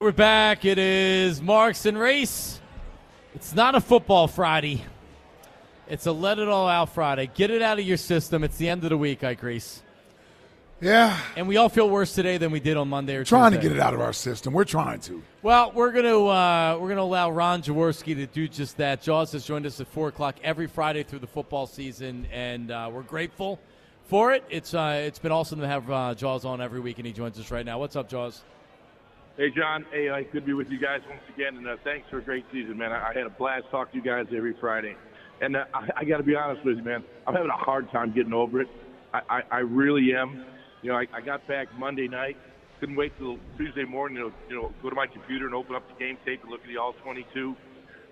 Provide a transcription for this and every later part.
We're back. It is Marks and Reese. It's not a football Friday. It's a let it all out Friday. Get it out of your system. It's the end of the week, Ike Reese. Yeah. And we all feel worse today than we did on Monday or trying Tuesday. to get it out of our system. We're trying to. Well, we're gonna uh, we're gonna allow Ron Jaworski to do just that. Jaws has joined us at four o'clock every Friday through the football season, and uh, we're grateful for it. It's uh, it's been awesome to have uh, Jaws on every week, and he joins us right now. What's up, Jaws? Hey, John. Hey, I could be with you guys once again, and uh, thanks for a great season, man. I, I had a blast talking to you guys every Friday. And uh, I, I got to be honest with you, man. I'm having a hard time getting over it. I, I, I really am. You know, I, I got back Monday night. Couldn't wait till Tuesday morning to you know go to my computer and open up the game tape and look at the all 22.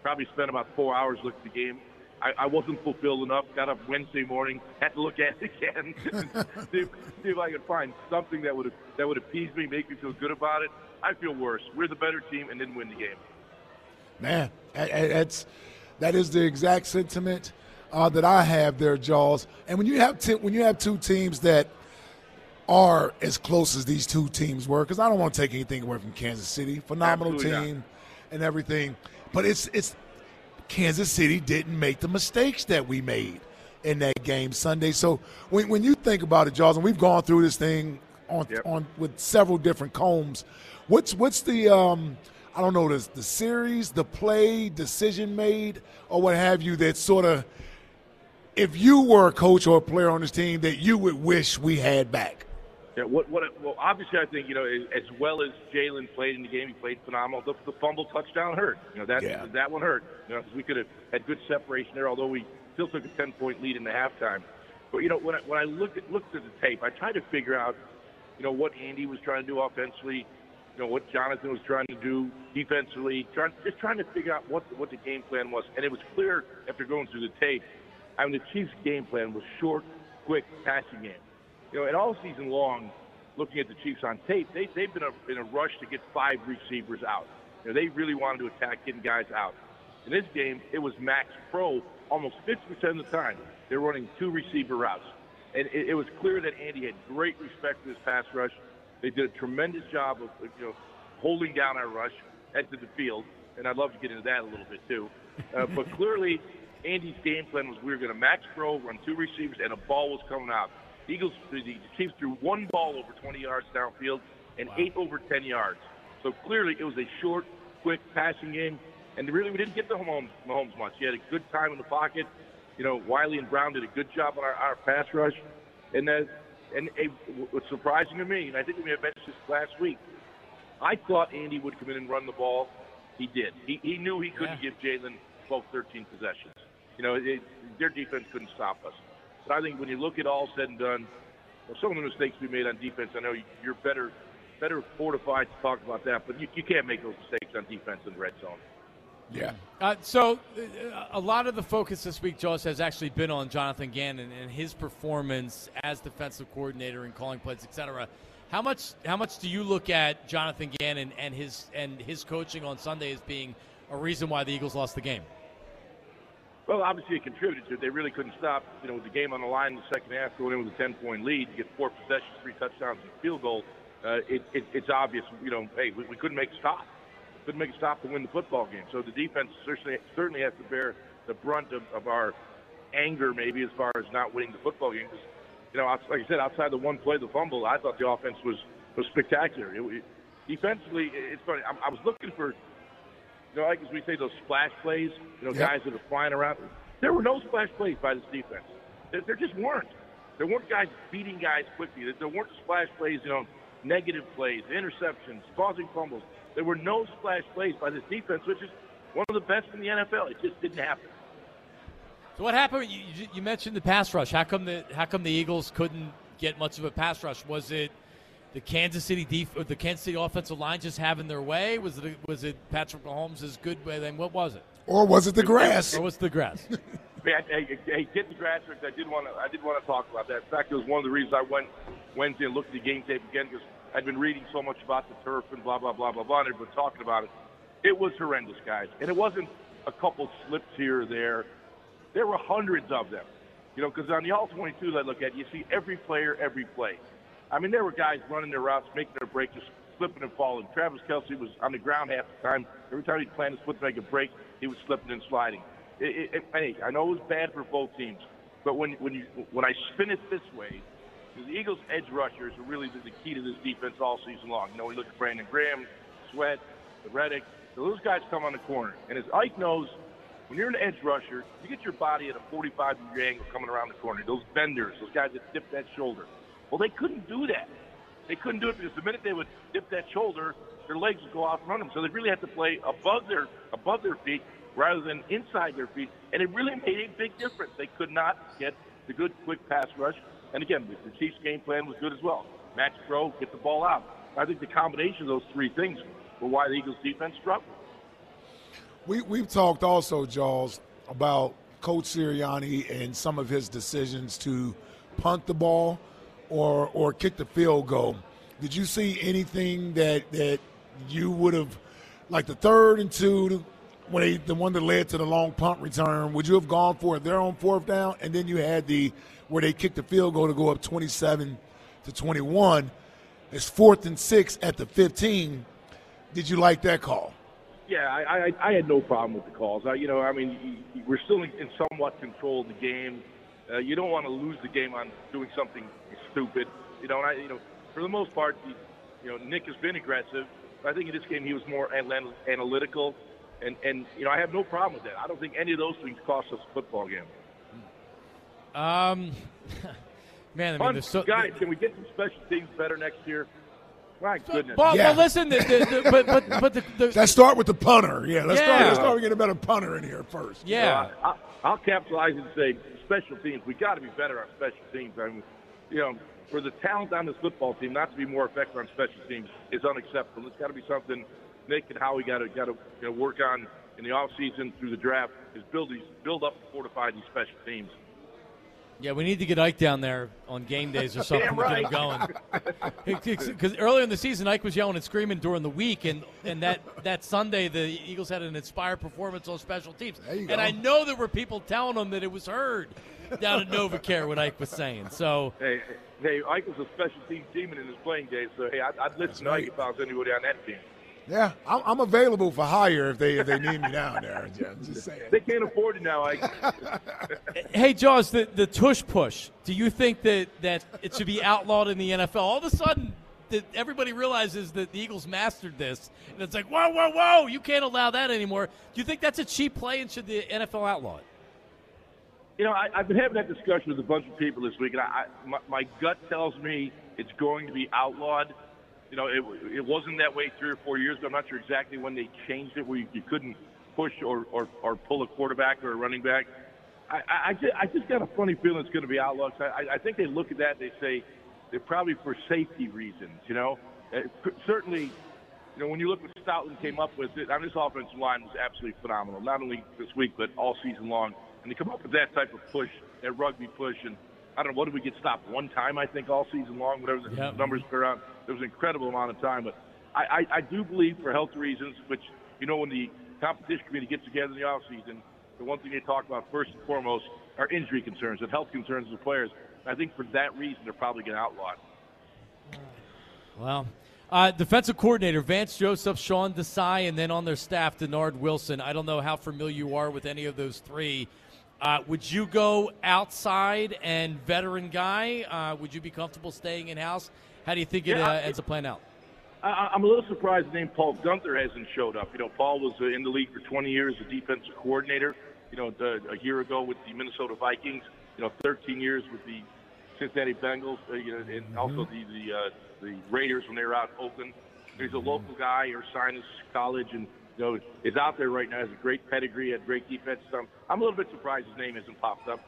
Probably spent about four hours looking at the game. I, I wasn't fulfilled enough. Got up Wednesday morning, had to look at it again, see, see if I could find something that would that would appease me, make me feel good about it. I feel worse. We're the better team and didn't win the game. Man, that's that is the exact sentiment uh, that I have there, Jaws. And when you have t- when you have two teams that are as close as these two teams were, because I don't want to take anything away from Kansas City, phenomenal Absolutely team not. and everything, but it's it's Kansas City didn't make the mistakes that we made in that game Sunday. So when when you think about it, Jaws, and we've gone through this thing on Yep. on with several different combs. What's what's the um I don't know the the series, the play, decision made, or what have you that sort of if you were a coach or a player on this team that you would wish we had back. Yeah, what, what, well, obviously, I think you know, as well as Jalen played in the game, he played phenomenal. The, the fumble touchdown hurt. You know that Yeah. that one hurt. You know, 'cause we could have had good separation there, although we still took a ten point lead in the halftime. But you know, when I, when I look at looked at the tape, I tried to figure out, you know, what Andy was trying to do offensively, you know, what Jonathan was trying to do defensively, trying just trying to figure out what what the game plan was. And it was clear after going through the tape. I mean, the Chiefs' game plan was short, quick passing game. You know, and all season long, looking at the Chiefs on tape, they, they've been a, in a rush to get five receivers out. You know, they really wanted to attack getting guys out. In this game, it was max pro almost 50% of the time. They're running two receiver routes. And it, it was clear that Andy had great respect for his pass rush. They did a tremendous job of, you know, holding down our rush, entered the field. And I'd love to get into that a little bit, too. Uh, but clearly, Andy's game plan was we were going to max pro, run two receivers, and a ball was coming out. The Eagles, the Chiefs threw one ball over 20 yards downfield and eight over 10 yards. So clearly, it was a short, quick passing game, and really we didn't get to Mahomes, Mahomes much. He had a good time in the pocket. You know, Wylie and Brown did a good job on our, our pass rush, and uh, and it, what's surprising to me, and I think we may have mentioned this last week, I thought Andy would come in and run the ball. He did. He, he knew he couldn't give Jalen 12, 13 possessions. You know, it, their defense couldn't stop us. But I think when you look at all said and done, well, some of the mistakes we made on defense, I know you're better better fortified to talk about that, but you, you can't make those mistakes on defense in the red zone. Yeah. Uh, so, uh, a lot of the focus this week, Josh, has actually been on Jonathan Gannon and his performance as defensive coordinator and calling plays, etc. How much? How much do you look at Jonathan Gannon and his and his coaching on Sunday as being a reason why the Eagles lost the game? Well, obviously it contributed to it. They really couldn't stop, you know, with the game on the line in the second half, going in with a 10-point lead, you get four possessions, three touchdowns, and a field goal. Uh, it, it, it's obvious, you know, hey, we, we couldn't make a stop. Couldn't make a stop to win the football game. So the defense certainly certainly has to bear the brunt of, of our anger, maybe as far as not winning the football game. 'Cause, you know, like I said, outside the one play, the fumble, I thought the offense was was spectacular. It, it, defensively, it's funny. I, I was looking for, you know, like as we say, those splash plays. You know, Yep. guys that are flying around. There were no splash plays by this defense. There, there just weren't. There weren't guys beating guys quickly. There, there weren't splash plays. You know, negative plays, interceptions, causing fumbles. There were no splash plays by this defense, which is one of the best in the NFL. It just didn't happen. So what happened? You, you- you mentioned the pass rush. How come the how come the Eagles couldn't get much of a pass rush? Was it the Kansas City def- or the Kansas City offensive line just having their way? Was it was it Patrick Mahomes' is good way? Then what was it? Or was it the grass? Or was it the grass? Hey, hey, hey, get the grass Rick. I did want to. I did want to talk about that. In fact, it was one of the reasons I went Wednesday and looked at the game tape again because I'd been reading so much about the turf and blah blah blah blah blah, and everyone talking about it. It was horrendous, guys, and it wasn't a couple slips here or there. There were hundreds of them. You know, because on the all 22 that I look at, you see every player, every play. I mean, there were guys running their routes, making their break, just slipping and falling. Travis Kelce was on the ground half the time. Every time he planned to slip and make a break, he was slipping and sliding. It, it, it, hey, I know it was bad for both teams, but when when you when I spin it this way, the Eagles' edge rushers are really the, the key to this defense all season long. You know, we look at Brandon Graham, Sweat, the Reddick. Those guys come on the corner, and as Ike knows, when you're an edge rusher, you get your body at a 45 degree angle coming around the corner. Those benders, those guys that dip that shoulder. Well, they couldn't do that. They couldn't do it because the minute they would dip that shoulder, their legs would go out from under them. So they really had to play above their above their feet rather than inside their feet, and it really made a big difference. They could not get the good quick pass rush. And again, the Chiefs' game plan was good as well. Max pro, get the ball out. I think the combination of those three things were why the Eagles' defense struggled. We, we've talked also, Jaws, about Coach Sirianni and some of his decisions to punt the ball or or kick the field goal. Did you see anything that that you would have, like the third and two, when they the one that led to the long punt return? Would you have gone for it there on fourth down, and then you had the where they kicked the field goal to go up twenty-seven to twenty-one? It's fourth and six at the fifteen. Did you like that call? Yeah, I, I, I had no problem with the calls. I, you know, I mean, we're still in, in somewhat control of the game. Uh, you don't want to lose the game on doing something stupid. You know, and I, you know, for the most part, you know, Nick has been aggressive. I think in this game he was more analytical, and and you know, I have no problem with that. I don't think any of those things cost us a football game. Um, man, I mean, Fun, there's so, guys, can we get some special teams better next year? My goodness. Well, Yeah. well, listen, the, the, the, but but but the, the Let's start with the punter. Yeah, let's start. Yeah. Let's start with getting a better punter in here first. yeah. So I, I, I'll capitalize and say special teams. We got to be better on special teams. I mean, you know, for the talent on this football team not to be more effective on special teams is unacceptable. It's got to be something Nick and Howie got to got to work on in the off season through the draft. Is build these build up and fortify these special teams. Yeah, we need to get Ike down there on game days or something Damn to get him going. Because earlier in the season, Ike was yelling and screaming during the week, and, and that, that Sunday, the Eagles had an inspired performance on special teams. And go. I know there were people telling him that it was heard down at NovaCare what Ike was saying. So Hey, hey, Ike was a special team demon in his playing days, so hey, I'd, I'd listen to right. Ike if I was anybody on that team. Yeah, I'm, I'm available for hire if they if they need me down there. Yeah, I'm just saying. They can't afford it now, Ike. Hey, Jaws, the, the tush push. Do you think that, that it should be outlawed in the NFL? All of a sudden, that everybody realizes that the Eagles mastered this, and it's like, whoa, whoa, whoa, you can't allow that anymore. Do you think that's a cheap play, and should the NFL outlaw it? You know, I, I've been having that discussion with a bunch of people this week, and I, I my, my gut tells me it's going to be outlawed. You know, it, it wasn't that way three or four years ago. I'm not sure exactly when they changed it, where you, you couldn't push or, or, or pull a quarterback or a running back. I, I, I, just, I just got a funny feeling it's going to be outlawed. I, I think they look at that and they say they're probably for safety reasons. You know, uh, certainly you know, when you look what Stoutland came up with, it, I mean, this offensive line was absolutely phenomenal. Not only this week, but all season long. And to come up with that type of push, that rugby push, and I don't know, what did we get stopped one time? I think all season long, whatever the Yep. numbers are around. There was an incredible amount of time, but I, I, I do believe for health reasons, which you know, when the competition committee gets together in the off season, the one thing they talk about first and foremost are injury concerns and health concerns of the players. I think for that reason, they're probably going to outlaw it. Well, uh, defensive coordinator Vance Joseph, Sean Desai, and then on their staff, Dennard Wilson. I don't know how familiar you are with any of those three. Uh, would you go outside and veteran guy? Uh, would you be comfortable staying in house? How do you think it Yeah, uh, I- ends up playing out? I, I'm a little surprised the name Paul Guenther hasn't showed up. You know, Paul was uh, in the league for 20 years, a defensive coordinator. You know, the, a year ago with the Minnesota Vikings. You know, 13 years with the Cincinnati Bengals. Uh, you know, and also the the uh, the Raiders when they were out in Oakland. He's a local guy, Ursinus College, and you know is out there right now. Has a great pedigree, had great defense. Um, I'm a little bit surprised his name hasn't popped up.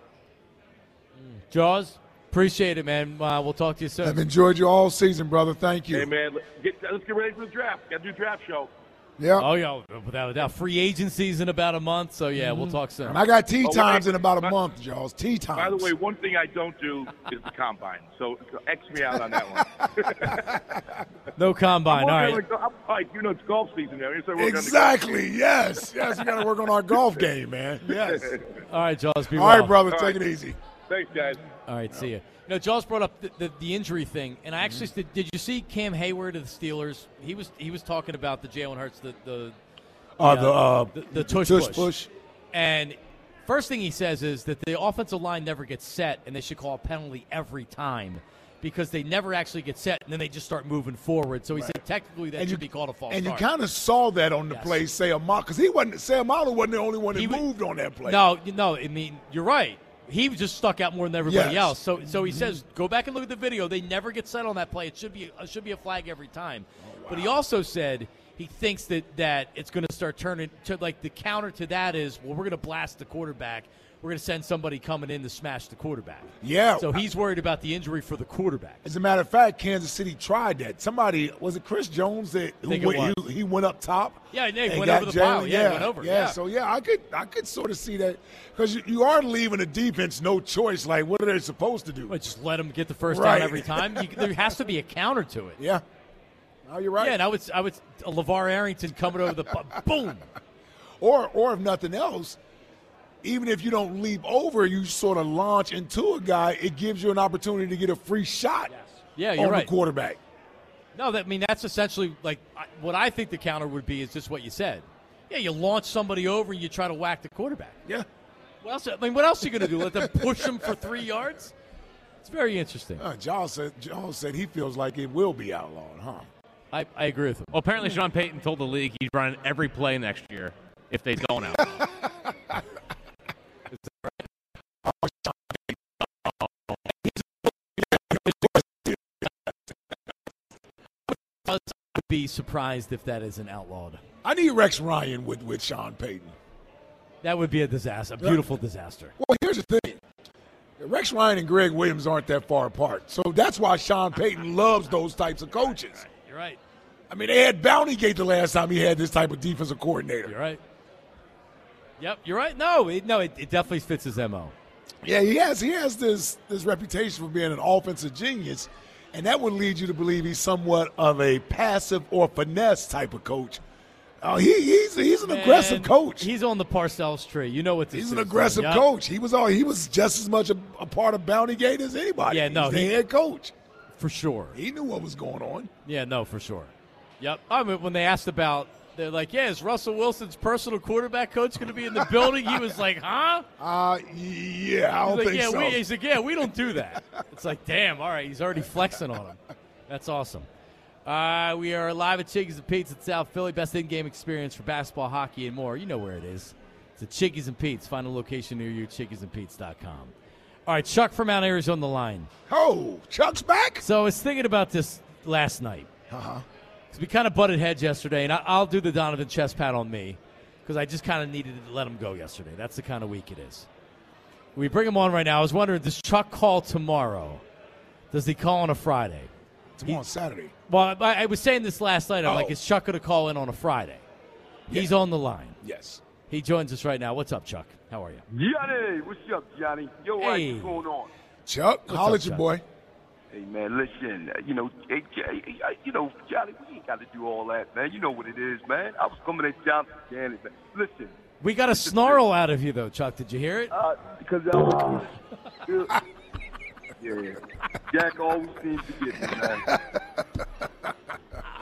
Jaws, appreciate it, man. Uh, we'll talk to you soon. I've enjoyed you all season, brother. Thank you. Hey man, let- get, let's get ready for the draft. Got to do draft show. Yeah. Oh yeah, without a doubt. Free agency's in about a month, so yeah, we'll mm-hmm. talk soon. And I got tea Oh, times wait. in about a By- month, Jaws. Tea times. By the way, one thing I don't do is the combine. So X me out on that one. No combine. I'm All working right. on- I'm like, you know, it's golf season now. So we're exactly. Yes. Yes. We got to work on our golf game, man. Yes. All right, Jaws. Be All well. right, brother. All Take right. it easy. Thanks, guys. All right, see you. You know, Jaws brought up the, the, the injury thing, and I actually Mm-hmm. did. Did you see Cam Heyward of the Steelers? He was he was talking about the Jalen Hurts, the the Uh, the, uh, the, the tush, tush push. push. And first thing he says is that the offensive line never gets set, and they should call a penalty every time because they never actually get set, and then they just start moving forward. So he said technically that And should you- be called a false And you kind of saw that on the Yes. play, Seumalo, because he wasn't. Seumalo wasn't the only one that He wa- moved on that play. No, you- no. I mean, you're right. He just stuck out more than everybody Yes. else. So, so he says, go back and look at the video. They never get set on that play. It should be it should be a flag every time. Oh, but he also said he thinks that that it's going to start turning to like the counter to that is well, we're going to blast the quarterback. We're going to send somebody coming in to smash the quarterback. Yeah. So he's worried about the injury for the quarterback. As a matter of fact, Kansas City tried that. Somebody was it Chris Jones that who went, he, he went up top. Yeah, yeah, he and went over the pile. Yeah, he went over. Yeah. So yeah, I could I could sort of see that because you, you are leaving the defense no choice. Like what are they supposed to do? But just let them get the first Right. down every time. You, there has to be a counter to it. Yeah. Oh, you're right. Yeah, and I would I would LaVar Arrington coming over the boom. or or if nothing else, even if you don't leap over, you sort of launch into a guy. It gives you an opportunity to get a free shot. Yeah, you're on right. the quarterback. No, that I mean that's essentially like what I think the counter would be is just what you said. Yeah, you launch somebody over and you try to whack the quarterback. Yeah. What else? I mean, what else are you going to do? Let them push him for three yards? It's very interesting. Uh, John said John said he feels like it will be outlawed, huh? I, I agree with him. Well, apparently Sean Payton told the league he's running every play next year if they don't out. Be surprised if that isn't outlawed. I need Rex Ryan with with Sean Payton. That would be a disaster, a beautiful disaster. Well, here's the thing. Rex Ryan and Gregg Williams aren't that far apart. So that's why Sean Payton loves those types of coaches. You're right. I mean, they had Bounty Gate the last time he had this type of defensive coordinator. You're right. Yep, you're right. No, it, no, it, it definitely fits his mo. Yeah, he has he has this this reputation for being an offensive genius, and that would lead you to believe he's somewhat of a passive or finesse type of coach. Oh, he, he's he's an aggressive coach. He's on the Parcells tree. You know what this He's is. an aggressive Yep. coach. He was all he was just as much a, a part of Bounty Gate as anybody. Yeah, no, he's the he- head coach. for sure. He knew what was going on. Yeah, no, for sure. Yep. I mean, when they asked about, they're like, "Yeah, is Russell Wilson's personal quarterback coach going to be in the building?" He was like, "Huh?" Uh, yeah, I don't He's like, think "Yeah, so. we." He's like, "Yeah, we don't do that." It's like, damn. All right, he's already flexing on him. That's awesome. Uh, we are live at Chickies and Pete's in South Philly. Best in-game experience for basketball, hockey, and more. You know where it is. It's at Chickies and Pete's. Find a location near you. ChickiesandPete's.com. All right, Chuck from Mount Airy's on the line. oh, Chuck's back. So I was thinking about this last night. Uh huh. Because we kind of butted heads yesterday, and I, I'll do the Donovan chest pat on me because I just kind of needed to let him go yesterday. That's the kind of week it is. We bring him on right now. I was wondering, does Chuck call tomorrow? Does he call on a Friday? Tomorrow Saturday. Well, I, I was saying this last night. I'm Oh. like, is Chuck going to call in on a Friday? He's on the line. Yes. He joins us right now. What's up, Chuck? How are you? Johnny, what's up, Johnny? Yo, Hey. what's going on? Chuck, What's holler up, your Chuck? boy. Hey, man, listen, uh, you know, hey, J- uh, you know, Johnny, we ain't got to do all that, man. You know what it is, man. I was coming at Johnson Janet, man. Listen, We got a snarl out of you, though, Chuck. Did you hear it? uh, because I was, yeah, Jack always seems to get me, man.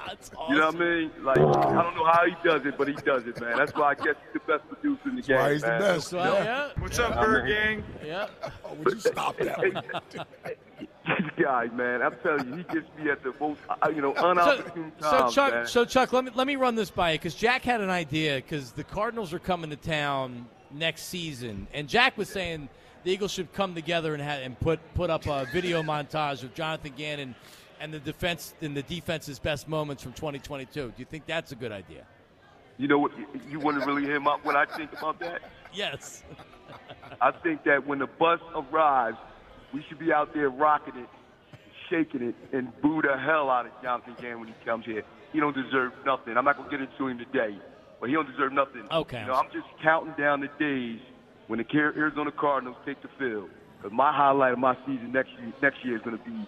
That's You know what I mean? Like, I don't know how he does it, but he does it, man. That's why I guess he's the best producer in the game, why he's the best. Well, yeah. What's up, Bird Gang? Yeah. Oh, would you stop that? Guy, man. I'm telling you, he gets me at the most, uh, you know, unopportune so, times, so Chuck, man. so Chuck, let me let me run this by you because Jack had an idea because the Cardinals are coming to town next season, and Jack was saying the Eagles should come together and ha- and put put up a video montage of Jonathan Gannon and the defense and the defense's best moments from 2022. Do you think that's a good idea? You know what? You want to really hear my, what I think about that? Yes. I think that when the bus arrives, we should be out there rocking it, shaking it, and boo the hell out of Jonathan Gannon when he comes here. He don't deserve nothing. I'm not gonna get into him today, but he don't deserve nothing. Okay. You know, I'm just counting down the days when the Arizona Cardinals take the field. Because my highlight of my season next year, next year is gonna be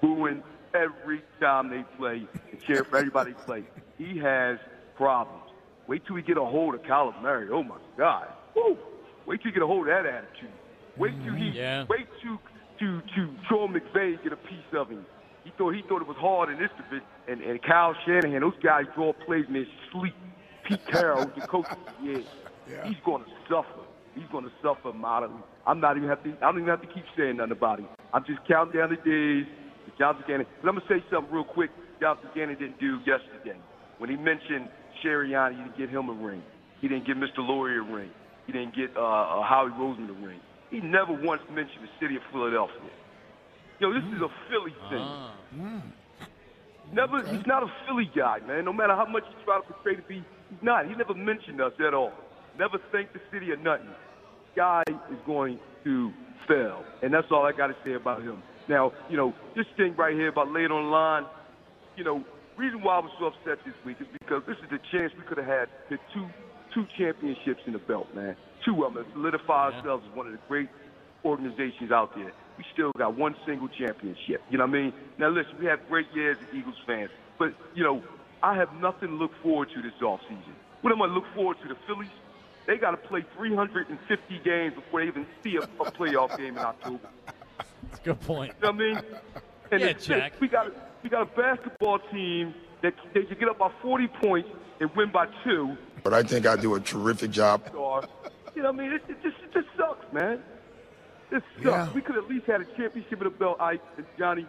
booing every time they play and cheer for everybody play. He has problems. Wait till we get a hold of Kyler Murray. Oh my God. Woo. Wait till you get a hold of that attitude. Wait till he Yeah. wait till to to Sean McVay get a piece of him. He thought he thought it was hard in this division. And and Kyle Shanahan, those guys draw plays in their sleep. Pete Carroll, the coach, yeah, he's going to suffer. He's going to suffer mightily. I'm not even have to. I don't even have to keep saying nothing about him. I'm just counting down the days. to Jonathan Gannon. But I'm gonna say something real quick. Jonathan Gannon didn't do yesterday when he mentioned Sirianni. He didn't get him a ring. He didn't get Mr. Lurie a ring. He didn't get uh, uh, Howie Roseman a ring. He never once mentioned the city of Philadelphia. Yo, this is a Philly ah. thing. Hmm. Never, he's not a Philly guy, man. No matter how much he try to portray to be, he's not. He never mentioned us at all. Never thanked the city or nothing. Guy is going to fail, and that's all I got to say about him. Now, you know, this thing right here about late on the line, you know, reason why I was so upset this week is because this is the chance we could have had the two two championships in the belt, man. Two of them to solidify ourselves as one of the great organizations out there. We still got one single championship. You know what I mean? Now listen, we have great years as Eagles fans, but you know, I have nothing to look forward to this offseason. What am I look forward to? The Phillies? They got to play 350 games before they even see a, a playoff game in October. That's a good point. You know what I mean? And Yeah, it's- Jack. We got we got a basketball team that they can get up by 40 points and win by two. But I think I do a terrific job. Or, you know what I mean? It, it just it just sucks, man. It sucks. Yeah. We could at least had a championship in the belt, Ike and Johnny,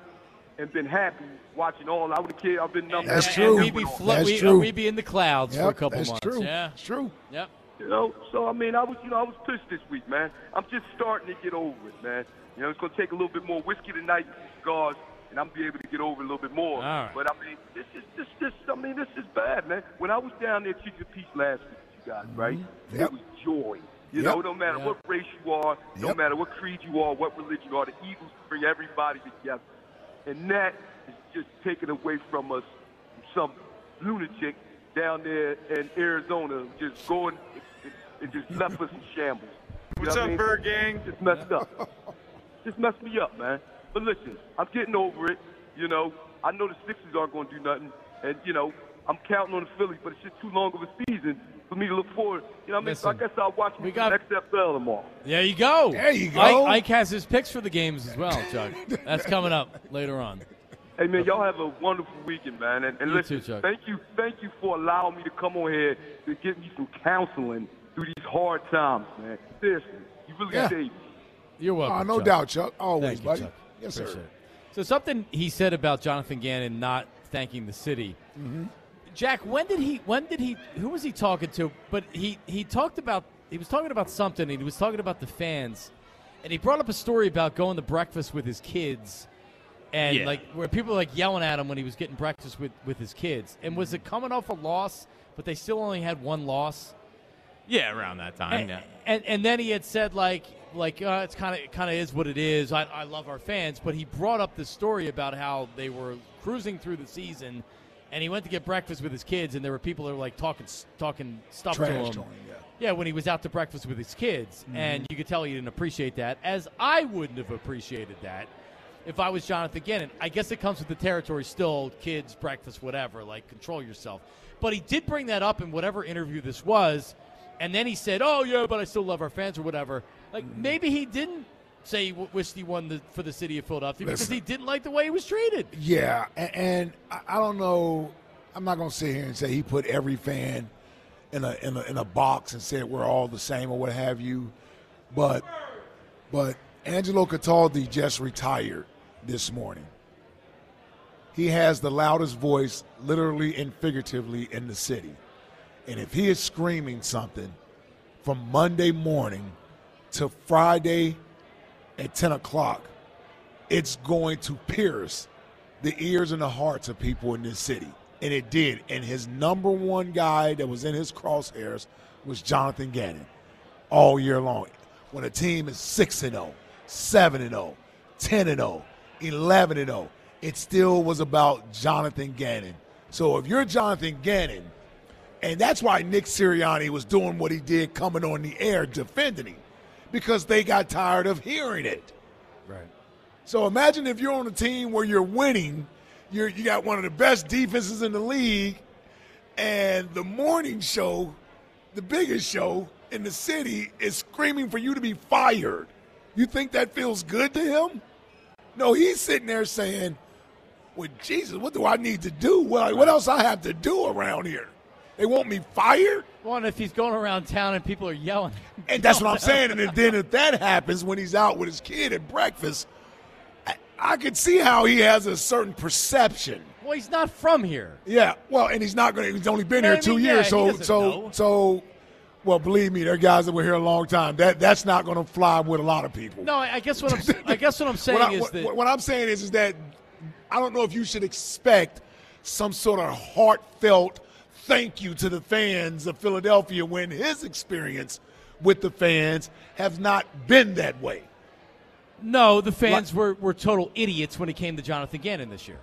and been happy watching all. I would have cared. I've been numb. That's and, true. And we'd be, flo- That's we, true. we'd be in the clouds for a Yep, couple that's months. true. Yeah. It's true. Yep. You know, so I mean, I was, you know, I was pissed this week, man. I'm just starting to get over it, man. You know, it's gonna take a little bit more whiskey tonight, and cigars, and I'm be able to get over it a little bit more. All right. But I mean, this is, this, this, I mean, this is bad, man. When I was down there, at Chickies and Pete's last week, you guys, right? Mm-hmm. Yep. It was joy. You Yep. know, no matter what race you are, no Yep. matter what creed you are, what religion you are, the Eagles bring everybody together, and that is just taken away from us. Some lunatic down there in Arizona just going and just left us in shambles. You What's up, what I mean? Bird Gang? Just messed up. just messed me up, man. But listen, I'm getting over it. You know, I know the Sixers aren't going to do nothing, and you know, I'm counting on the Phillies, but it's just too long of a season for me to look forward. You know what I mean? So I guess I'll watch we me got- XFL tomorrow. There you go. There you go. Ike, Ike has his picks for the games as well, Chuck. That's coming up later on. Hey man, y'all have a wonderful weekend, man. And, and You listen, too, Chuck. thank you, thank you for allowing me to come on here to give me some counseling through these hard times, man. Seriously, you really Yeah. saved me. You're welcome. Oh, no Chuck. doubt, Chuck. Always, Thank you, buddy. Chuck. Yes, Appreciate sir. it. So something he said about Jonathan Gannon not thanking the city. Mm-hmm. Jack, when did he? When did he? Who was he talking to? But he he talked about he was talking about something. And he was talking about the fans, and he brought up a story about going to breakfast with his kids, and Yeah. like where people were like yelling at him when he was getting breakfast with with his kids. And was it coming off a loss? But they still only had one loss. Yeah, around that time. And, yeah. and and then he had said like like uh, it's kind of kind of is what it is. I, I love our fans, but he brought up this story about how they were cruising through the season, and he went to get breakfast with his kids, and there were people that were like talking talking stuff to Trash him. to him, yeah. Yeah, when he was out to breakfast with his kids, mm-hmm. and you could tell he didn't appreciate that, as I wouldn't have appreciated that if I was Jonathan Gannon. I guess it comes with the territory still, kids, breakfast, whatever, like control yourself. But he did bring that up in whatever interview this was, and then he said, "Oh yeah, but I still love our fans or whatever." Like mm-hmm. maybe he didn't say he w- wished he won the, for the city of Philadelphia because he didn't like the way he was treated. Yeah, and, and I, I don't know. I'm not going to sit here and say he put every fan in a, in a in a box and said we're all the same or what have you, but but Angelo Cataldi just retired this morning. He has the loudest voice, literally and figuratively, in the city. And if he is screaming something from Monday morning to Friday at 10 o'clock, it's going to pierce the ears and the hearts of people in this city. And it did. And his number one guy that was in his crosshairs was Jonathan Gannon all year long. When a team is 6 and 0, 7 and 0, 10 and 0, 11 and 0, it still was about Jonathan Gannon. So if you're Jonathan Gannon, and that's why Nick Sirianni was doing what he did coming on the air defending him because they got tired of hearing it. Right. So imagine if you're on a team where you're winning, you're, you got one of the best defenses in the league, and the morning show, the biggest show in the city, is screaming for you to be fired. You think that feels good to him? No, he's sitting there saying, Well, Jesus, what do I need to do? Well, what else I have to do around here? They want me fired? Well, if he's going around town and people are yelling. And that's what I'm saying. And then if that happens when he's out with his kid at breakfast, I, I could see how he has a certain perception. Well, he's not from here. Yeah, well, and he's not going to. He's only been here I two mean, years, yeah, he so so know. so. Well, believe me, there are guys that were here a long time. That that's not going to fly with a lot of people. No, I I guess what I'm I guess what I'm saying what, I, is what, that what I'm saying is, is that I don't know if you should expect some sort of heartfelt thank you to the fans of Philadelphia when his experience with the fans has not been that way. no, the fans were, were total idiots when it came to Jonathan Gannon this year.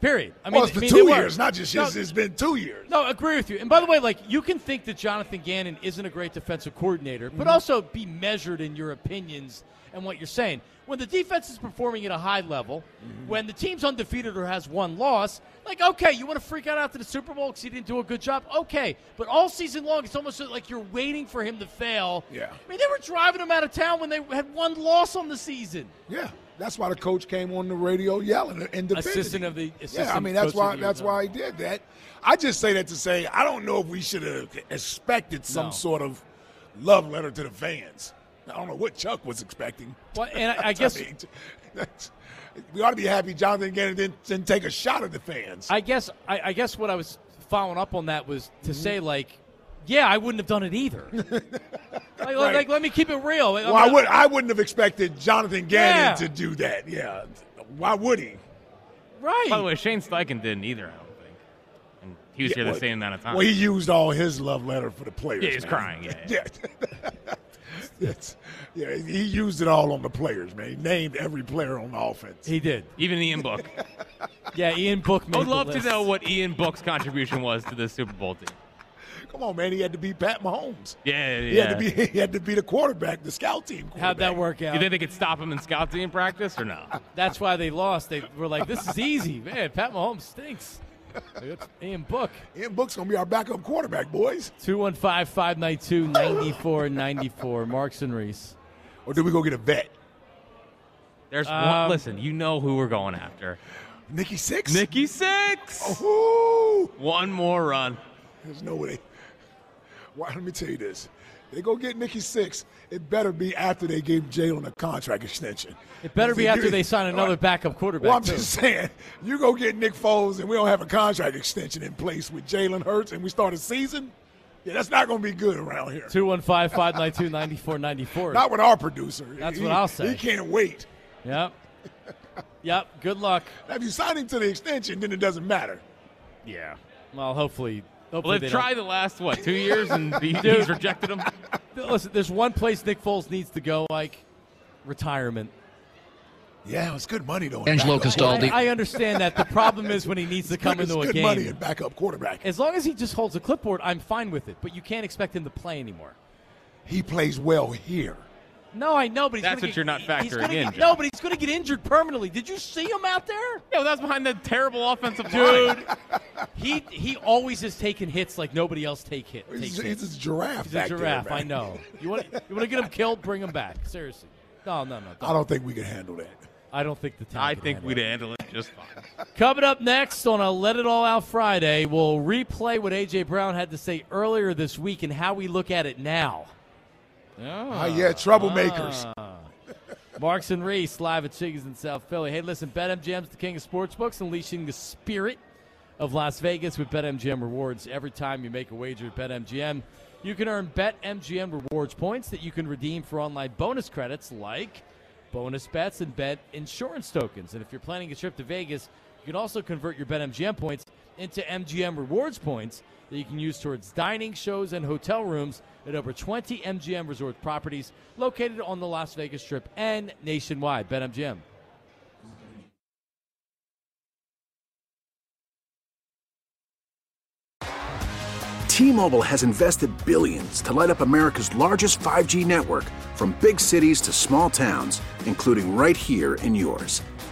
Period. I mean, well, it's I mean, two years, not just No, it's, it's been two years. No, I agree with you. And by the way, like you can think that Jonathan Gannon isn't a great defensive coordinator, but mm-hmm. also be measured in your opinions and what you're saying. When the defense is performing at a high level, mm-hmm. when the team's undefeated or has one loss, like okay, you want to freak out after the Super Bowl because he didn't do a good job, okay. But all season long, it's almost like you're waiting for him to fail. Yeah. I mean, they were driving him out of town when they had one loss on the season. Yeah, that's why the coach came on the radio yelling and defending. Assistant of the assistant yeah, I mean that's why that's why he did that. I just say that to say I don't know if we should have expected some No. sort of love letter to the fans. I don't know what Chuck was expecting. Well, and I, I guess mean, that's- we ought to be happy Jonathan Gannon didn't, didn't take a shot at the fans. I guess I, I guess what I was following up on that was Mm-hmm. to say like, yeah, I wouldn't have done it either. like, like- Right. like, let me keep it real. well, I would I wouldn't have expected Jonathan Gannon Yeah. to do that. Yeah, why would he? right. By the way, Shane Steichen didn't either. I don't think, and he was Yeah, here the well- same amount of time. Well, he used all his love letter for the players. Yeah, he was man. crying, yeah, yeah. Yes. yeah, he used it all on the players, man. He named every player on the offense. he did. Even Ian Book. Yeah, Ian Book made I would the love to know what Ian Book's contribution was to the Super Bowl team. Come on, man. He had to beat Pat Mahomes. Yeah, yeah. He had to be he had to be the quarterback, the scout team. How'd that work out? You out? think they could stop him in scout team practice or no? That's why they lost. They were like, "This is easy, man. Pat Mahomes stinks." It's Ian Book. Ian Book's gonna be our backup quarterback, boys. 215-592-9494. Marks and Reese. Or do we go get a vet? There's one. Um, Listen, you know who we're going after. Nikki Six? Nikki Six. Ooh. One more run. There's no way. Why, let me tell you this. They go get Nikki Six. It better be after they gave Jalen a contract extension. It better be after they sign another backup quarterback. Well, I'm too. just saying, you go get Nick Foles and we don't have a contract extension in place with Jalen Hurts and we start a season. Yeah, that's not going to be good around here. 215-592-9494. Not with our producer. That's He- what I'll say. He can't wait. Yep. Yep. Good luck. Now, if you sign him to the extension, then it doesn't matter. Yeah. Well, hopefully. Hopefully Well, they they've don't- tried the last what two years and he- Dude. he's rejected them. Listen, there's one place Nick Foles needs to go, like retirement. Yeah, it's good money though. Angelo backup. Cataldi. I, I understand that. The problem is when he needs to come good- into it's a good money game. in backup quarterback. As long as he just holds a clipboard, I'm fine with it. But you can't expect him to play anymore. He plays well here. No, I know, but he's That's what get- you're not he's factoring in, Get, no, but he's going to get injured permanently. Did you see him out there? Yeah, well, that's behind the terrible offensive Dude, he he always has taken hits like nobody else take hit. He's, takes he's hits. a giraffe. He's back a giraffe. man. I know. You want you want to get him killed? Bring him back. Seriously. No, no, no. I don't think we can handle that. I don't think the team. I can think handle we'd it. handle it just fine. Coming up next on a Let It All Out Friday, we'll replay what AJ Brown had to say earlier this week and how we look at it now. Ah, yeah, troublemakers. Marks and Reese live at Chiggs in South Philly. Hey, listen, BetMGM's the king of sportsbooks, unleashing the spirit of Las Vegas with BetMGM rewards. Every time you make a wager at BetMGM, you can earn BetMGM rewards points that you can redeem for online bonus credits like bonus bets and bet insurance tokens. And if you're planning a trip to Vegas, you can also convert your BetMGM points into MGM rewards points that you can use towards dining, shows, and hotel rooms at over 20 MGM resort properties located on the Las Vegas Strip and nationwide. BetMGM. T-Mobile has invested billions to light up America's largest 5G network from big cities to small towns, including right here in yours.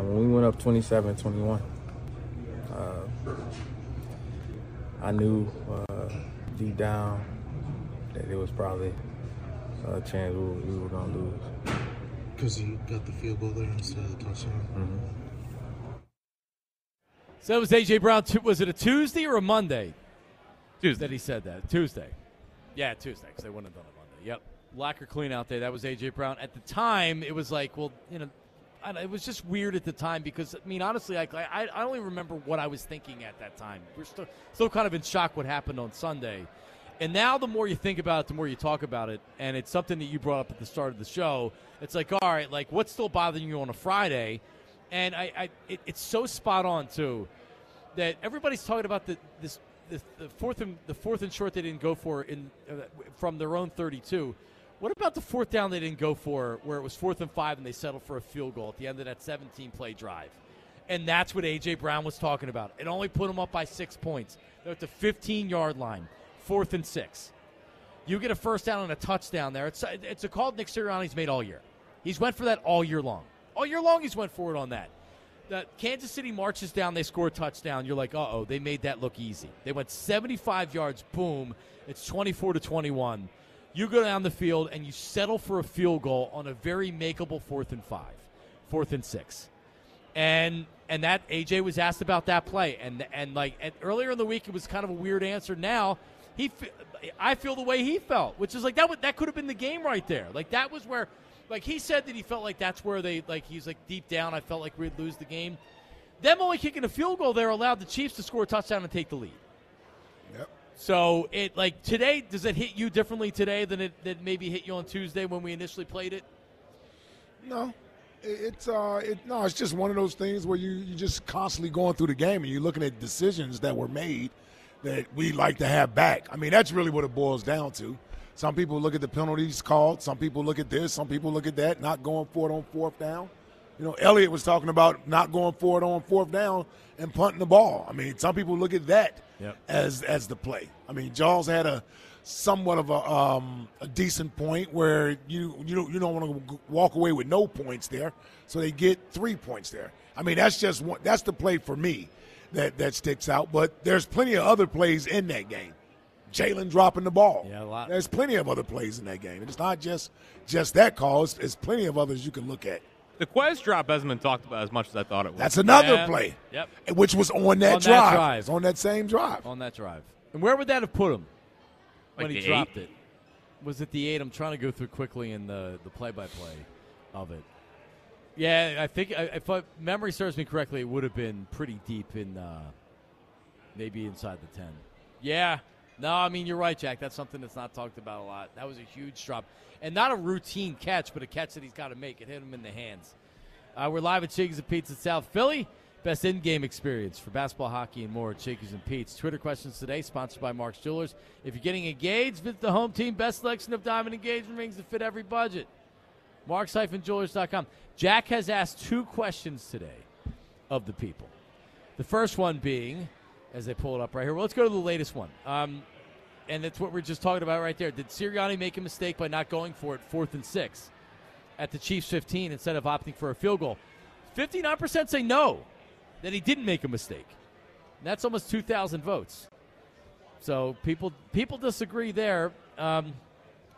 Um, when we went up 27 21, uh, I knew uh, deep down that it was probably a chance we were, we were going to lose. Because you got the field goal there instead of the touchdown? Mm-hmm. So it was AJ Brown. Was it a Tuesday or a Monday? Tuesday. That he said that Tuesday. Yeah, Tuesday because they wouldn't have done it Monday. Yep, lacquer clean out there. That was AJ Brown. At the time, it was like, well, you know, I it was just weird at the time because I mean, honestly, I, I, I only remember what I was thinking at that time. We're still still kind of in shock what happened on Sunday, and now the more you think about it, the more you talk about it, and it's something that you brought up at the start of the show. It's like, all right, like what's still bothering you on a Friday? And I, I it, it's so spot on too that everybody's talking about the this. The, the fourth and the fourth and short they didn't go for in uh, from their own 32. What about the fourth down they didn't go for, where it was fourth and five and they settled for a field goal at the end of that 17 play drive? And that's what A.J. Brown was talking about. It only put them up by six points. They're at the 15 yard line, fourth and six. You get a first down and a touchdown there. It's, it's a call Nick Sirianni's made all year. He's went for that all year long. All year long, he's went for it on that. The Kansas City marches down, they score a touchdown. You're like, uh oh, they made that look easy. They went 75 yards, boom. It's 24 to 21 you go down the field and you settle for a field goal on a very makeable fourth and five, fourth and six, and and that AJ was asked about that play, and and like and earlier in the week it was kind of a weird answer. Now he, I feel the way he felt, which is like that would, that could have been the game right there. Like that was where, like he said that he felt like that's where they like he's like deep down. I felt like we'd lose the game. Them only kicking a field goal there allowed the Chiefs to score a touchdown and take the lead. So it like today, does it hit you differently today than it that maybe hit you on Tuesday when we initially played it? No, it's uh, it, no, it's just one of those things where you you just constantly going through the game and you're looking at decisions that were made that we like to have back. I mean, that's really what it boils down to. Some people look at the penalties called. Some people look at this. Some people look at that. Not going for it on fourth down. You know, Elliott was talking about not going for it on fourth down and punting the ball. I mean, some people look at that yep. as as the play. I mean, Jaws had a somewhat of a um, a decent point where you you don't you don't want to walk away with no points there, so they get three points there. I mean, that's just one, that's the play for me that that sticks out. But there's plenty of other plays in that game. Jalen dropping the ball. Yeah, a lot. There's plenty of other plays in that game. It's not just just that call. It's, it's plenty of others you can look at. The Quez drop hasn't been talked about as much as I thought it was. That's another Yeah. play. Yep. Which was on that On that drive. drive. On that same drive. On that drive. And where would that have put him Like when he dropped eight? it? Was it the eight? I'm trying to go through quickly in the the play by play of it. Yeah, I think if I, memory serves me correctly, it would have been pretty deep in, uh, maybe inside the ten. Yeah, no, I mean you're right, Jack. That's something that's not talked about a lot. That was a huge drop, and not a routine catch, but a catch that he's got to make. It hit him in the hands. Uh, we're live at Chickies and Pete's in South Philly. Best in-game experience for basketball, hockey, and more at Chickies and Pete's. Twitter questions today, sponsored by Mark's Jewelers. If you're getting engaged, visit the home team. Best selection of diamond engagement rings to fit every budget. Marks-Jewelers.com. Jack has asked two questions today of the people. The first one being, as they pull it up right here, well, let's go to the latest one. Um, and that's what we're just talking about right there. Did Sirianni make a mistake by not going for it fourth and six at the Chiefs 15 instead of opting for a field goal? 59% say no, that he didn't make a mistake. And that's almost 2,000 votes. So people people disagree there. Um,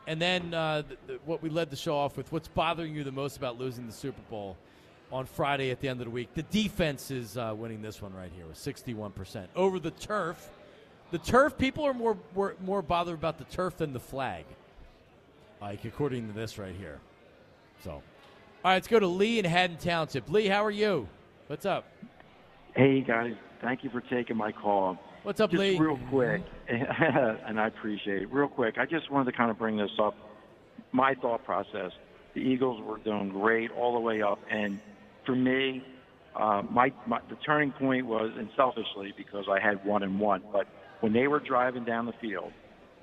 and then uh, what we led the show off with what's bothering you the most about losing the Super Bowl on Friday at the end of the week? The defense is uh, winning this one right here with 61%. Over the turf, the turf, people are more, more, more bothered about the turf than the flag, like according to this right here. So, all right, let's go to Lee in Haddon Township. Lee, how are you? What's up? Hey guys, thank you for taking my call. What's up, just Lee? real quick, and I appreciate it. Real quick, I just wanted to kind of bring this up. My thought process: the Eagles were doing great all the way up, and for me, uh, my, my the turning point was, and selfishly because I had one and one, but when they were driving down the field,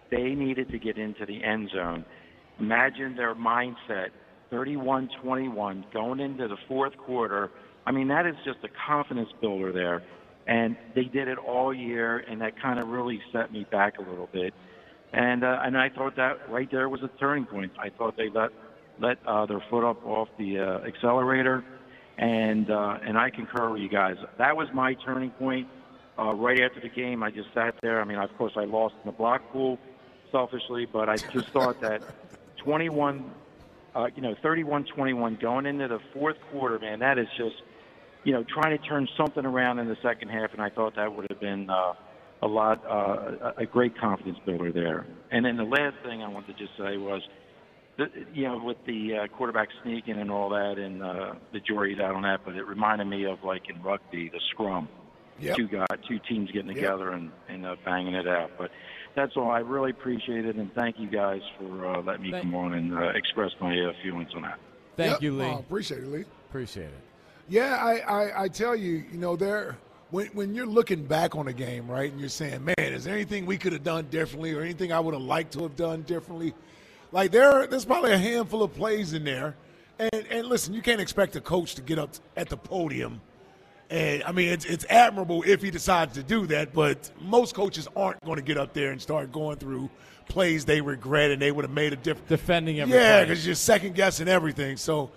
they needed to get into the end zone. Imagine their mindset: 31-21 going into the fourth quarter. I mean, that is just a confidence builder there. And they did it all year, and that kind of really set me back a little bit. And uh, and I thought that right there was a turning point. I thought they let let uh, their foot up off the uh, accelerator, and uh, and I concur with you guys. That was my turning point. Uh, right after the game, I just sat there. I mean, of course, I lost in the block pool, selfishly, but I just thought that 21, uh, you know, 31-21 going into the fourth quarter, man, that is just you know, trying to turn something around in the second half, and I thought that would have been uh, a lot, uh, a a great confidence builder there. And then the last thing I wanted to just say was, you know, with the uh, quarterback sneaking and all that, and uh, the jury's out on that, but it reminded me of like in rugby, the scrum. Yep. Two guys, two teams getting Yep. together and, and uh, banging it out. But that's all. I really appreciate it, and thank you guys for uh, letting me come on and uh, express my uh, feelings on that. Thank Yep. you, Lee. Oh, appreciate it, Lee. Appreciate it. Yeah, I, I, I tell you, you know, there when when you're looking back on a game, right, and you're saying, man, is there anything we could have done differently, or anything I would have liked to have done differently? Like there, there's probably a handful of plays in there, and and listen, you can't expect a coach to get up at the podium. And I mean, it's it's admirable if he decides to do that, but most coaches aren't going to get up there and start going through plays they regret and they would have made a difference. Defending every Yeah, because you're second guessing everything. So,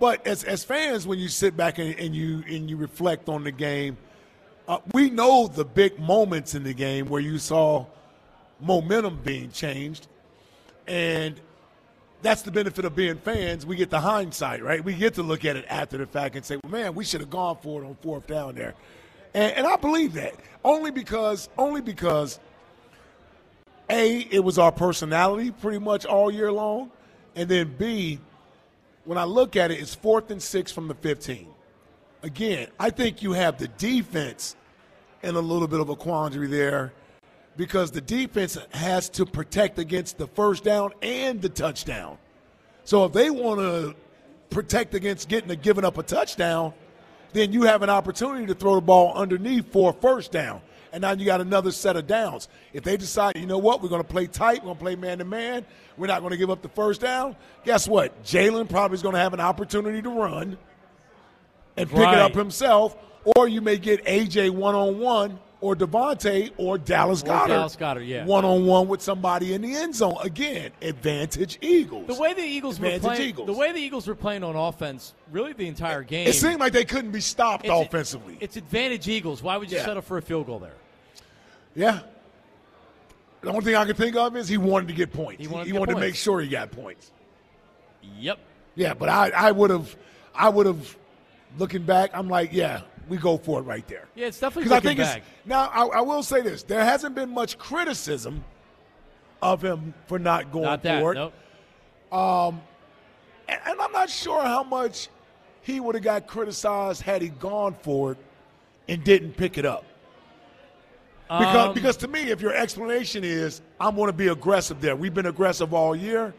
but as as fans, when you sit back and, and you and you reflect on the game, uh, we know the big moments in the game where you saw momentum being changed, and that's the benefit of being fans. We get the hindsight, right? We get to look at it after the fact and say, "Well, man, we should have gone for it on fourth down there," and, and I believe that only because only because a it was our personality pretty much all year long, and then b when I look at it, it's fourth and six from the 15. Again, I think you have the defense in a little bit of a quandary there because the defense has to protect against the first down and the touchdown. So if they want to protect against getting a giving up a touchdown, then you have an opportunity to throw the ball underneath for a first down. And now you got another set of downs. If they decide, you know what, we're going to play tight, we're going to play man to man, we're not going to give up the first down, guess what? Jalen probably is going to have an opportunity to run and pick it up himself, or you may get AJ one on one, or DeVonta, or Dallas Or Goedert, Dallas Goedert, yeah. one on one with somebody in the end zone. Again, advantage Eagles. The way the Eagles were playing, Eagles. the way the Eagles were playing on offense, really the entire game. It seemed like they couldn't be stopped It's- offensively. It's advantage Eagles. Why would you Yeah. settle for a field goal there? Yeah. The only thing I can think of is he wanted to get points. He wanted to he get wanted to make sure he got points. Yep. Yeah, but I, I would have, I would have, looking back, I'm like, yeah, we go for it right there. Yeah, it's definitely Because I think back. it's now. I, I will say this: there hasn't been much criticism of him for not going Not that. for it. Nope. Um, and, and I'm not sure how much he would have got criticized had he gone for it and didn't pick it up. Because, Um, because to me, if your explanation is I'm going to be aggressive there, we've been aggressive all year.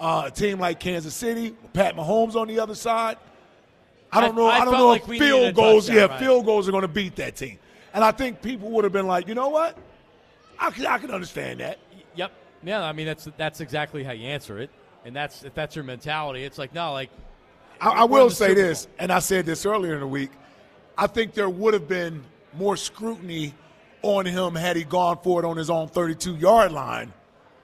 Uh, a team like Kansas City, Pat Mahomes on the other side. I don't know. I I, don't know like if we needed a field goals. Yeah, right. field goals are going to beat that team. And I think people would have been like, you know what? I can, I can understand that. Yep. Yeah, I mean that's that's exactly how you answer it, and that's if that's your mentality. It's like no, like I, I will say this, and I said this earlier in the week. I think there would have been more scrutiny on him had he gone for it on his own 32 yard line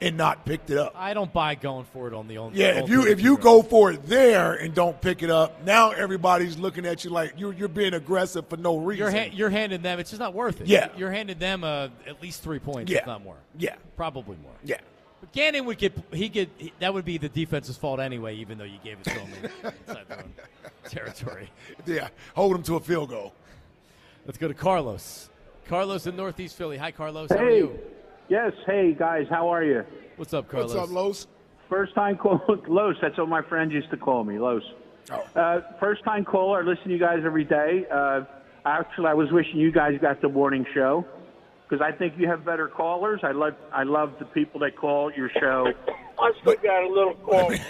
and not picked it up. I don't buy going for it on the own. Yeah, if you if you go for it there and don't pick it up, now everybody's looking at you like you're you're being aggressive for no reason. You're, ha- you're handing them. It's just not worth it. Yeah. You're handing them uh, at least three points, Yeah. if not more. Yeah. Probably more. Yeah. But Gannon would get. He could He, that would be the defense's fault anyway, even though you gave it to him inside their own territory. yeah, hold him to a field goal. Let's go to Carlos. Carlos in Northeast Philly. Hi, Carlos. How are you? Yes. Hey guys, how are you? What's up, Carlos? What's up, Los? First time call Los. That's what my friends used to call me, Los. Uh, first time caller. I listen to you guys every day. Uh, actually, I was wishing you guys got the morning show because I think you have better callers. I love I love the people that call your show. I still got a little call.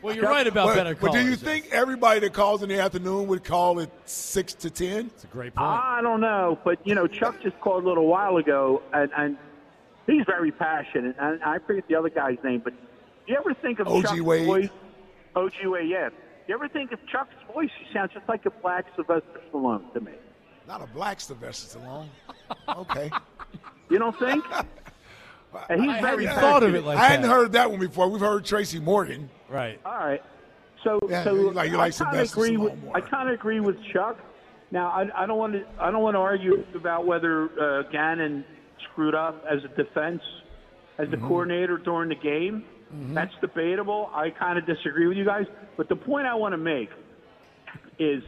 Well, you're right about but, better callers. But do you think everybody that calls in the afternoon would call at six to ten? It's a great point. I don't know, but you know, Chuck just called a little while ago, and, and he's very passionate. And I forget the other guy's name, but do you ever think of O.G. Chuck's Wade? voice? OG Wade, yeah. You ever think of Chuck's voice? He sounds just like a black Sylvester Stallone to me. Not a black Sylvester Stallone. Okay. You don't think? And he's I very hadn't thought of it like I hadn't heard that one before. We've heard Tracy Morgan. Right. All right. So, Yeah, so you like- you like I kind of agree with more. I kind of agree with Chuck. Now, I, I don't want to I don't want to argue about whether uh, Gannon screwed up as a defense as the Mm-hmm. coordinator during the game. That's debatable. I kind of disagree with you guys. But the point I want to make is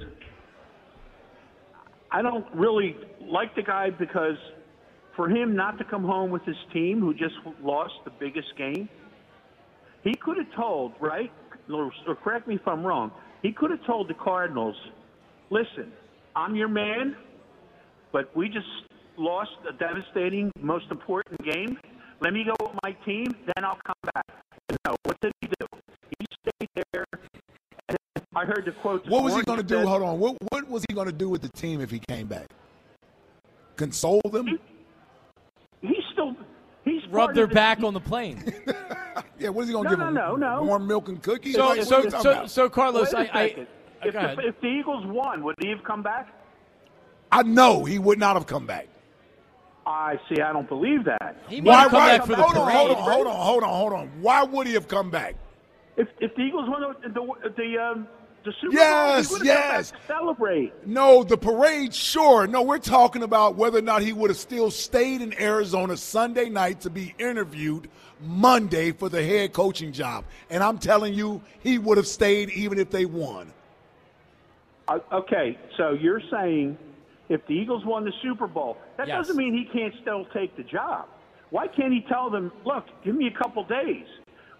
I don't really like the guy because for him not to come home with his team who just lost the biggest game, he could have told, right? Or correct me if I'm wrong. He could have told the Cardinals, "Listen, I'm your man, but we just lost a devastating, most important game. Let me go with my team, then I'll come back." No, what did he do? He stayed there. And I heard the quote. What was he going to do? said- Hold on. What what was he going to do with the team if he came back? Console them? He's still he's Rub their of the- back on the plane. Yeah. What is he going No, to give no, them? no, no. no. Warm milk and cookies? So- Like, so- are you talking so- so, Carlos, Wait a I- I- second. if, the, if the Eagles won, would he have come back? I know he would not have come back. I see. I don't believe that. He Why? come why back for the hold on, hold on, hold on, hold on, hold on. Why would he have come back? If if the Eagles won the the the, um, the Super Yes, Bowl, he would have come yes. celebrate. No, the parade, sure. No, we're talking about whether or not he would have still stayed in Arizona Sunday night to be interviewed Monday for the head coaching job. And I'm telling you, he would have stayed even if they won. Uh, okay, so you're saying if the Eagles won the Super Bowl, that Yes. doesn't mean he can't still take the job. Why can't he tell them, look, give me a couple days?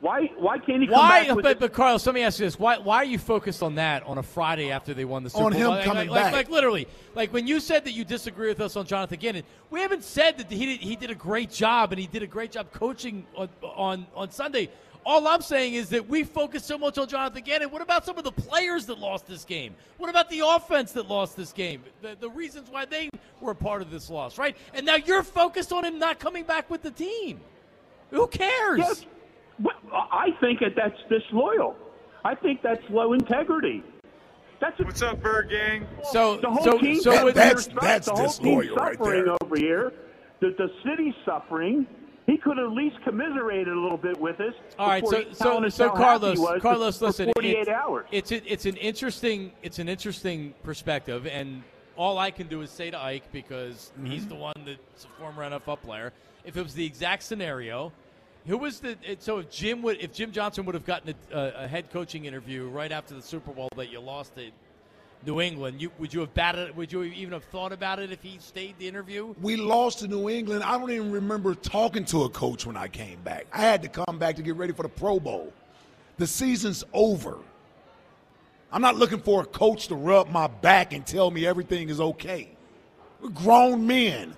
Why why can't he come Why? back with But, it? but Carlos, let me ask you this: Why? Why are you focused on that on a Friday after they won the Super On Bowl? On him like, coming like, like- back. like literally, like when you said that you disagree with us on Jonathan Gannon, we haven't said that he did, he did a great job and he did a great job coaching on on, on Sunday. All I'm saying is that we focus so much on Jonathan Gannon. What about some of the players that lost this game? What about the offense that lost this game? The, the reasons why they were a part of this loss, right? And now you're focused on him not coming back with the team. Who cares? Yes. Well, I think that that's disloyal. I think that's low integrity. That's What's up, Bird Gang? So- the whole so- team, so That- with- that's- the whole disloyal team's right suffering there. over here. The, the city's suffering. He could at least commiserated a little bit with us. All right, so so so how Carlos, he Carlos, for listen, 48 it's, hours. It's a, it's an interesting it's an interesting perspective, and all I can do is say to Ike because mm-hmm. he's the one that's a former NFL player. If it was the exact scenario, who was the so if Jim would if Jim Johnson would have gotten a, a, a head coaching interview right after the Super Bowl that you lost it, New England. You, would you have batted? Would you even have thought about it if he stayed the interview? We lost to New England. I don't even remember talking to a coach when I came back. I had to come back to get ready for the Pro Bowl. The season's over. I'm not looking for a coach to rub my back and tell me everything is okay. We're grown men.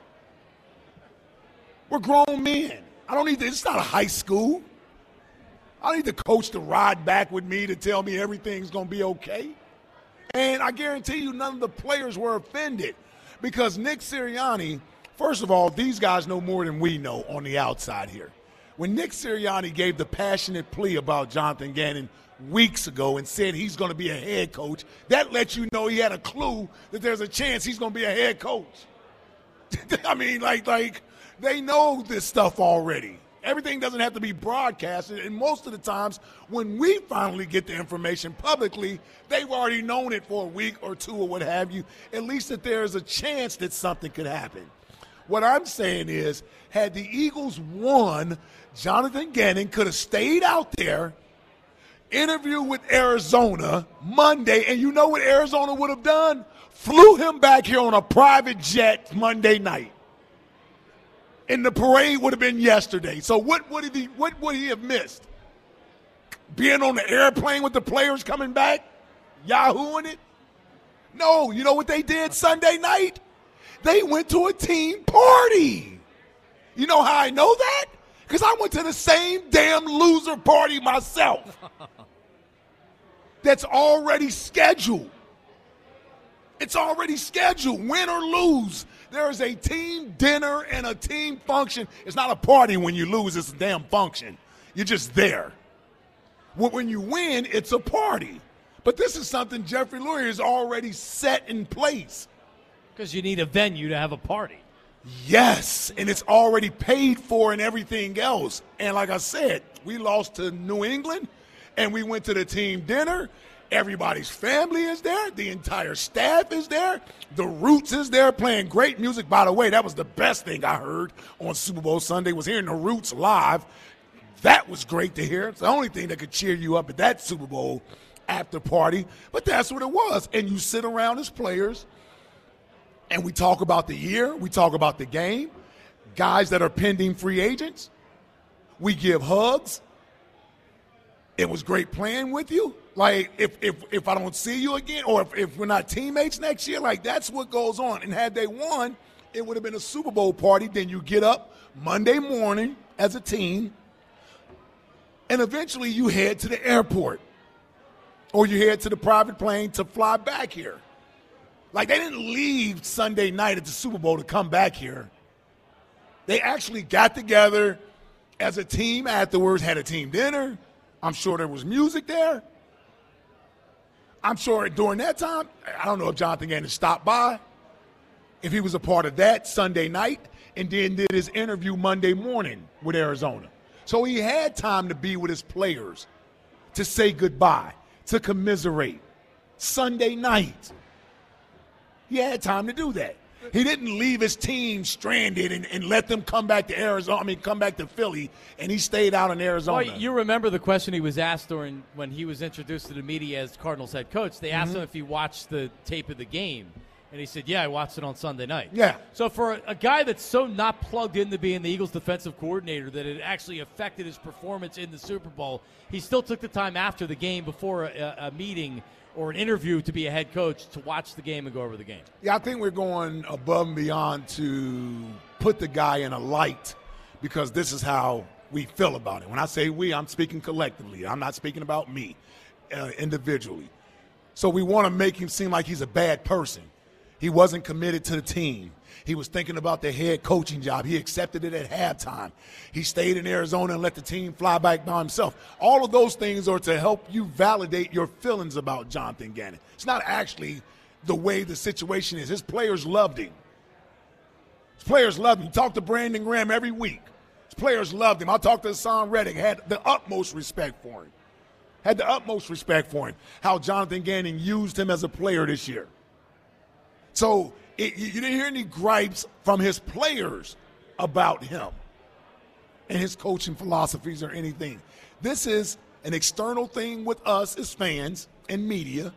We're grown men. I don't need to, it's not a high school. I don't need the coach to ride back with me to tell me everything's going to be okay. And I guarantee you, none of the players were offended because Nick Sirianni, first of all, these guys know more than we know on the outside here. When Nick Sirianni gave the passionate plea about Jonathan Gannon weeks ago and said he's going to be a head coach, that lets you know he had a clue that there's a chance he's going to be a head coach. I mean, like, like they know this stuff already. Everything doesn't have to be broadcasted, and most of the times when we finally get the information publicly, they've already known it for a week or two or what have you. At least that there's a chance that something could happen. What I'm saying is, had the Eagles won, Jonathan Gannon could have stayed out there, interview with Arizona Monday, and you know what Arizona would have done? Flew him back here on a private jet Monday night. And the parade would have been yesterday. So what would he what would he have missed? Being on the airplane with the players coming back? Yahooing it? No, you know what they did Sunday night? They went to a team party. You know how I know that? Because I went to the same damn loser party myself. That's already scheduled. It's already scheduled, win or lose. There is a team dinner and a team function. It's not a party when you lose, it's a damn function. You're just there. When you win, it's a party. But this is something Jeffrey Lurie has already set in place. Because you need a venue to have a party. Yes, and it's already paid for and everything else. And like I said, we lost to New England and we went to the team dinner. Everybody's family is there. The entire staff is there. The Roots is there playing great music. By the way, that was the best thing I heard on Super Bowl Sunday was hearing the Roots live. That was great to hear. It's the only thing that could cheer you up at that Super Bowl after party. But that's what it was. And you sit around as players and we talk about the year, we talk about the game, guys that are pending free agents. We give hugs. It was great playing with you. Like if if if I don't see you again, or if, if we're not teammates next year, like that's what goes on. And had they won, it would have been a Super Bowl party. Then you get up Monday morning as a team, and eventually you head to the airport, or you head to the private plane to fly back here. Like they didn't leave Sunday night at the Super Bowl to come back here. They actually got together as a team afterwards, had a team dinner. I'm sure there was music there. I'm sure during that time, I don't know if Jonathan Gannon stopped by, if he was a part of that Sunday night, and then did his interview Monday morning with Arizona. So he had time to be with his players, to say goodbye, to commiserate. Sunday night. He had time to do that. He didn't leave his team stranded and, and let them come back to Arizona. I mean, come back to Philly, and he stayed out in Arizona. Well, you remember the question he was asked during when he was introduced to the media as Cardinals head coach. They asked Mhm. him if he watched the tape of the game, and he said, "Yeah, I watched it on Sunday night." Yeah. So for a, a guy that's so not plugged into being the Eagles' defensive coordinator that it actually affected his performance in the Super Bowl, he still took the time after the game, before a, a meeting or an interview, to be a head coach to watch the game and go over the game. Yeah, I think we're going above and beyond to put the guy in a light because this is how we feel about it. When I say we, I'm speaking collectively. I'm not speaking about me uh, individually. So we want to make him seem like he's a bad person. He wasn't committed to the team. He was thinking about the head coaching job. He accepted it at halftime. He stayed in Arizona and let the team fly back by himself. All of those things are to help you validate your feelings about Jonathan Gannon. It's not actually the way the situation is. His players loved him. His players loved him. He talked to Brandon Graham every week. His players loved him. I talked to Haason Reddick, had the utmost respect for him. Had the utmost respect for him. How Jonathan Gannon used him as a player this year. So it, you didn't hear any gripes from his players about him and his coaching philosophies or anything. This is an external thing with us as fans and media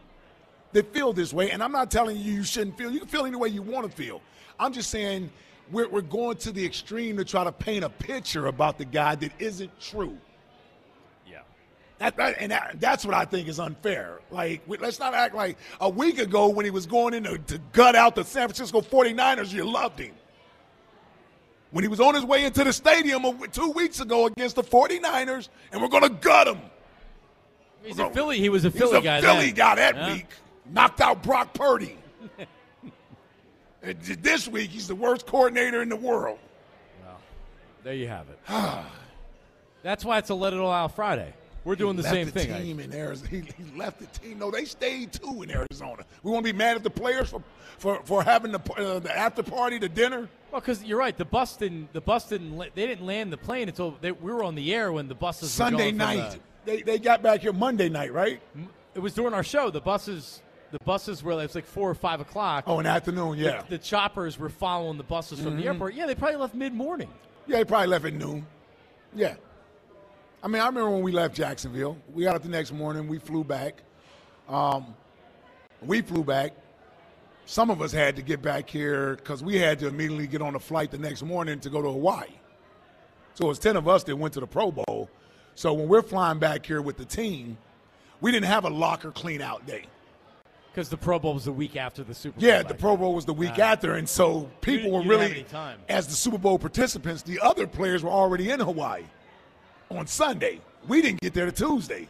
that feel this way. And I'm not telling you you shouldn't feel. You can feel any way you want to feel. I'm just saying we're, we're going to the extreme to try to paint a picture about the guy that isn't true. That, that, and that, that's what I think is unfair. Like, we- let's not act like a week ago when he was going in to, to gut out the San Francisco 49ers, you loved him. When he was on his way into the stadium two weeks ago against the 49ers, and we're going to gut him. He's a Philly. He was a Philly a guy. Philly then. guy that Yeah. week. Knocked out Brock Purdy. And this week, he's the worst coordinator in the world. Well, There you have it. That's why it's a let it all out Friday. We're doing He the left same the thing. Team in Arizona. He, he left the team. No, they stayed too in Arizona. We want to be mad at the players for for, for having the, uh, the after party, the dinner. Well, because you're right. The bus didn't. The bus didn't. They didn't land the plane until they, we were on the air when the buses. were Sunday night. They, they got back here Monday night, right? it was during our show. The buses. The buses were. It was like four or five o'clock. Oh, in the afternoon, yeah. The, the choppers were following the buses from the Mhm. airport. Yeah, they probably left mid morning. Yeah, they probably left at noon. Yeah. I mean, I remember when we left Jacksonville. We got up the next morning. We flew back. Um, we flew back. Some of us had to get back here because we had to immediately get on a flight the next morning to go to Hawaii. So it was 10 of us that went to the Pro Bowl. So when we're flying back here with the team, we didn't have a locker clean out day. Because the Pro Bowl was the week after the Super Bowl. Yeah, the Pro Bowl was the week Ah. after, and so people were really, as the Super Bowl participants, the other players were already in Hawaii on Sunday. We didn't get there to Tuesday.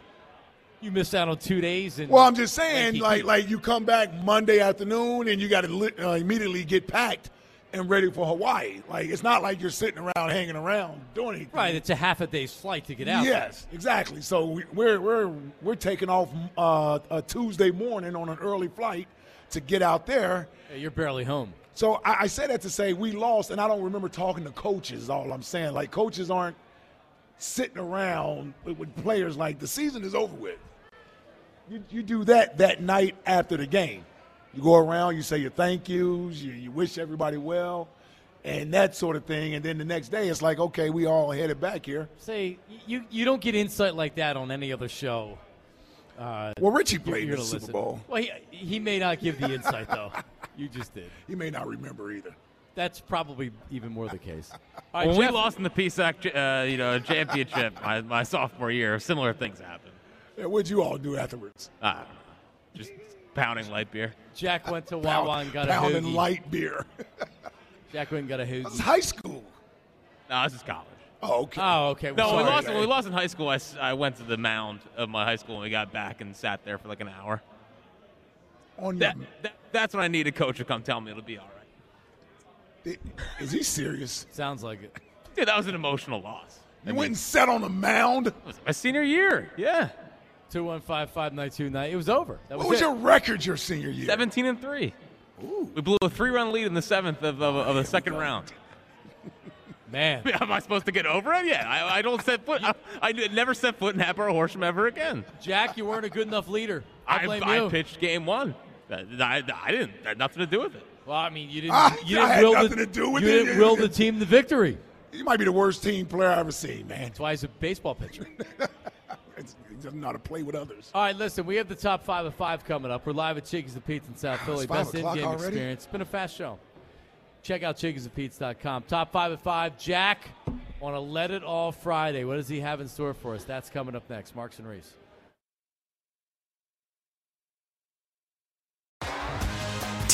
You missed out on two days. And Well, I'm just saying, like, like you come back Monday afternoon and you got to uh, immediately get packed and ready for Hawaii. Like, it's not like you're sitting around hanging around doing anything. Right, it's a half a day's flight to get out. Yes, exactly. So we, we're we're we're taking off uh, a Tuesday morning on an early flight to get out there. Yeah, you're barely home. So I, I say that to say we lost, and I don't remember talking to coaches. All I'm saying, like coaches aren't sitting around with, with players. Like the season is over with. You you do that that night after the game. You go around, you say your thank yous, you, you wish everybody well, and that sort of thing. And then the next day, it's like, okay, we all headed back here. Say you you don't get insight like that on any other show. Uh, Well, Richie played in the Super. Bowl. Well, he, he may not give the insight though. You just did. He may not remember either. That's probably even more the case. All right, when we lost in the PSAC, uh, you know, championship my, my sophomore year, similar things happened. Yeah, what'd you all do afterwards? I. Just pounding light beer. Jack went to Pound- Wawa and got a pounding hoagie. light beer. Jack went and got a hoagie. It's high school. No, this is college. Oh, okay. Oh, okay. No, when we lost. When we lost in high school, I, I went to the mound of my high school and we got back and sat there for like an hour. On That, that, that's when I need a coach to come tell me it'll be all right. Is he serious? Sounds like it. Dude, that was an emotional loss. You went and sat on the mound. Was My senior year, yeah. Two one five five nine two nine. It was over. That What was was it. your record your senior year? Seventeen and three. We blew a three-run lead in the seventh of, of, of the second round. Man, Am I supposed to get over it? Yeah, I, I don't set foot. I, I never set foot in Hatboro Horsham ever again. Jack, you weren't a good enough leader. I I, blame I you. pitched game one. I, I, I didn't. That had nothing to do with it. Well, I mean, you didn't. Ah, you I didn't had will nothing the, to do with you it. didn't will the team the victory. You might be the worst team player I've ever seen, man. That's why he's a baseball pitcher. He doesn't know how to play with others. All right, listen, we have the top five of five coming up. We're live at Chickies and Pete's in South Philly. five Best in-game already? experience. It's been a fast show. Check out chickiesandpete's.com. Top five of five. Jack on a Let It All Friday. What does he have in store for us? That's coming up next. Marks and Reese.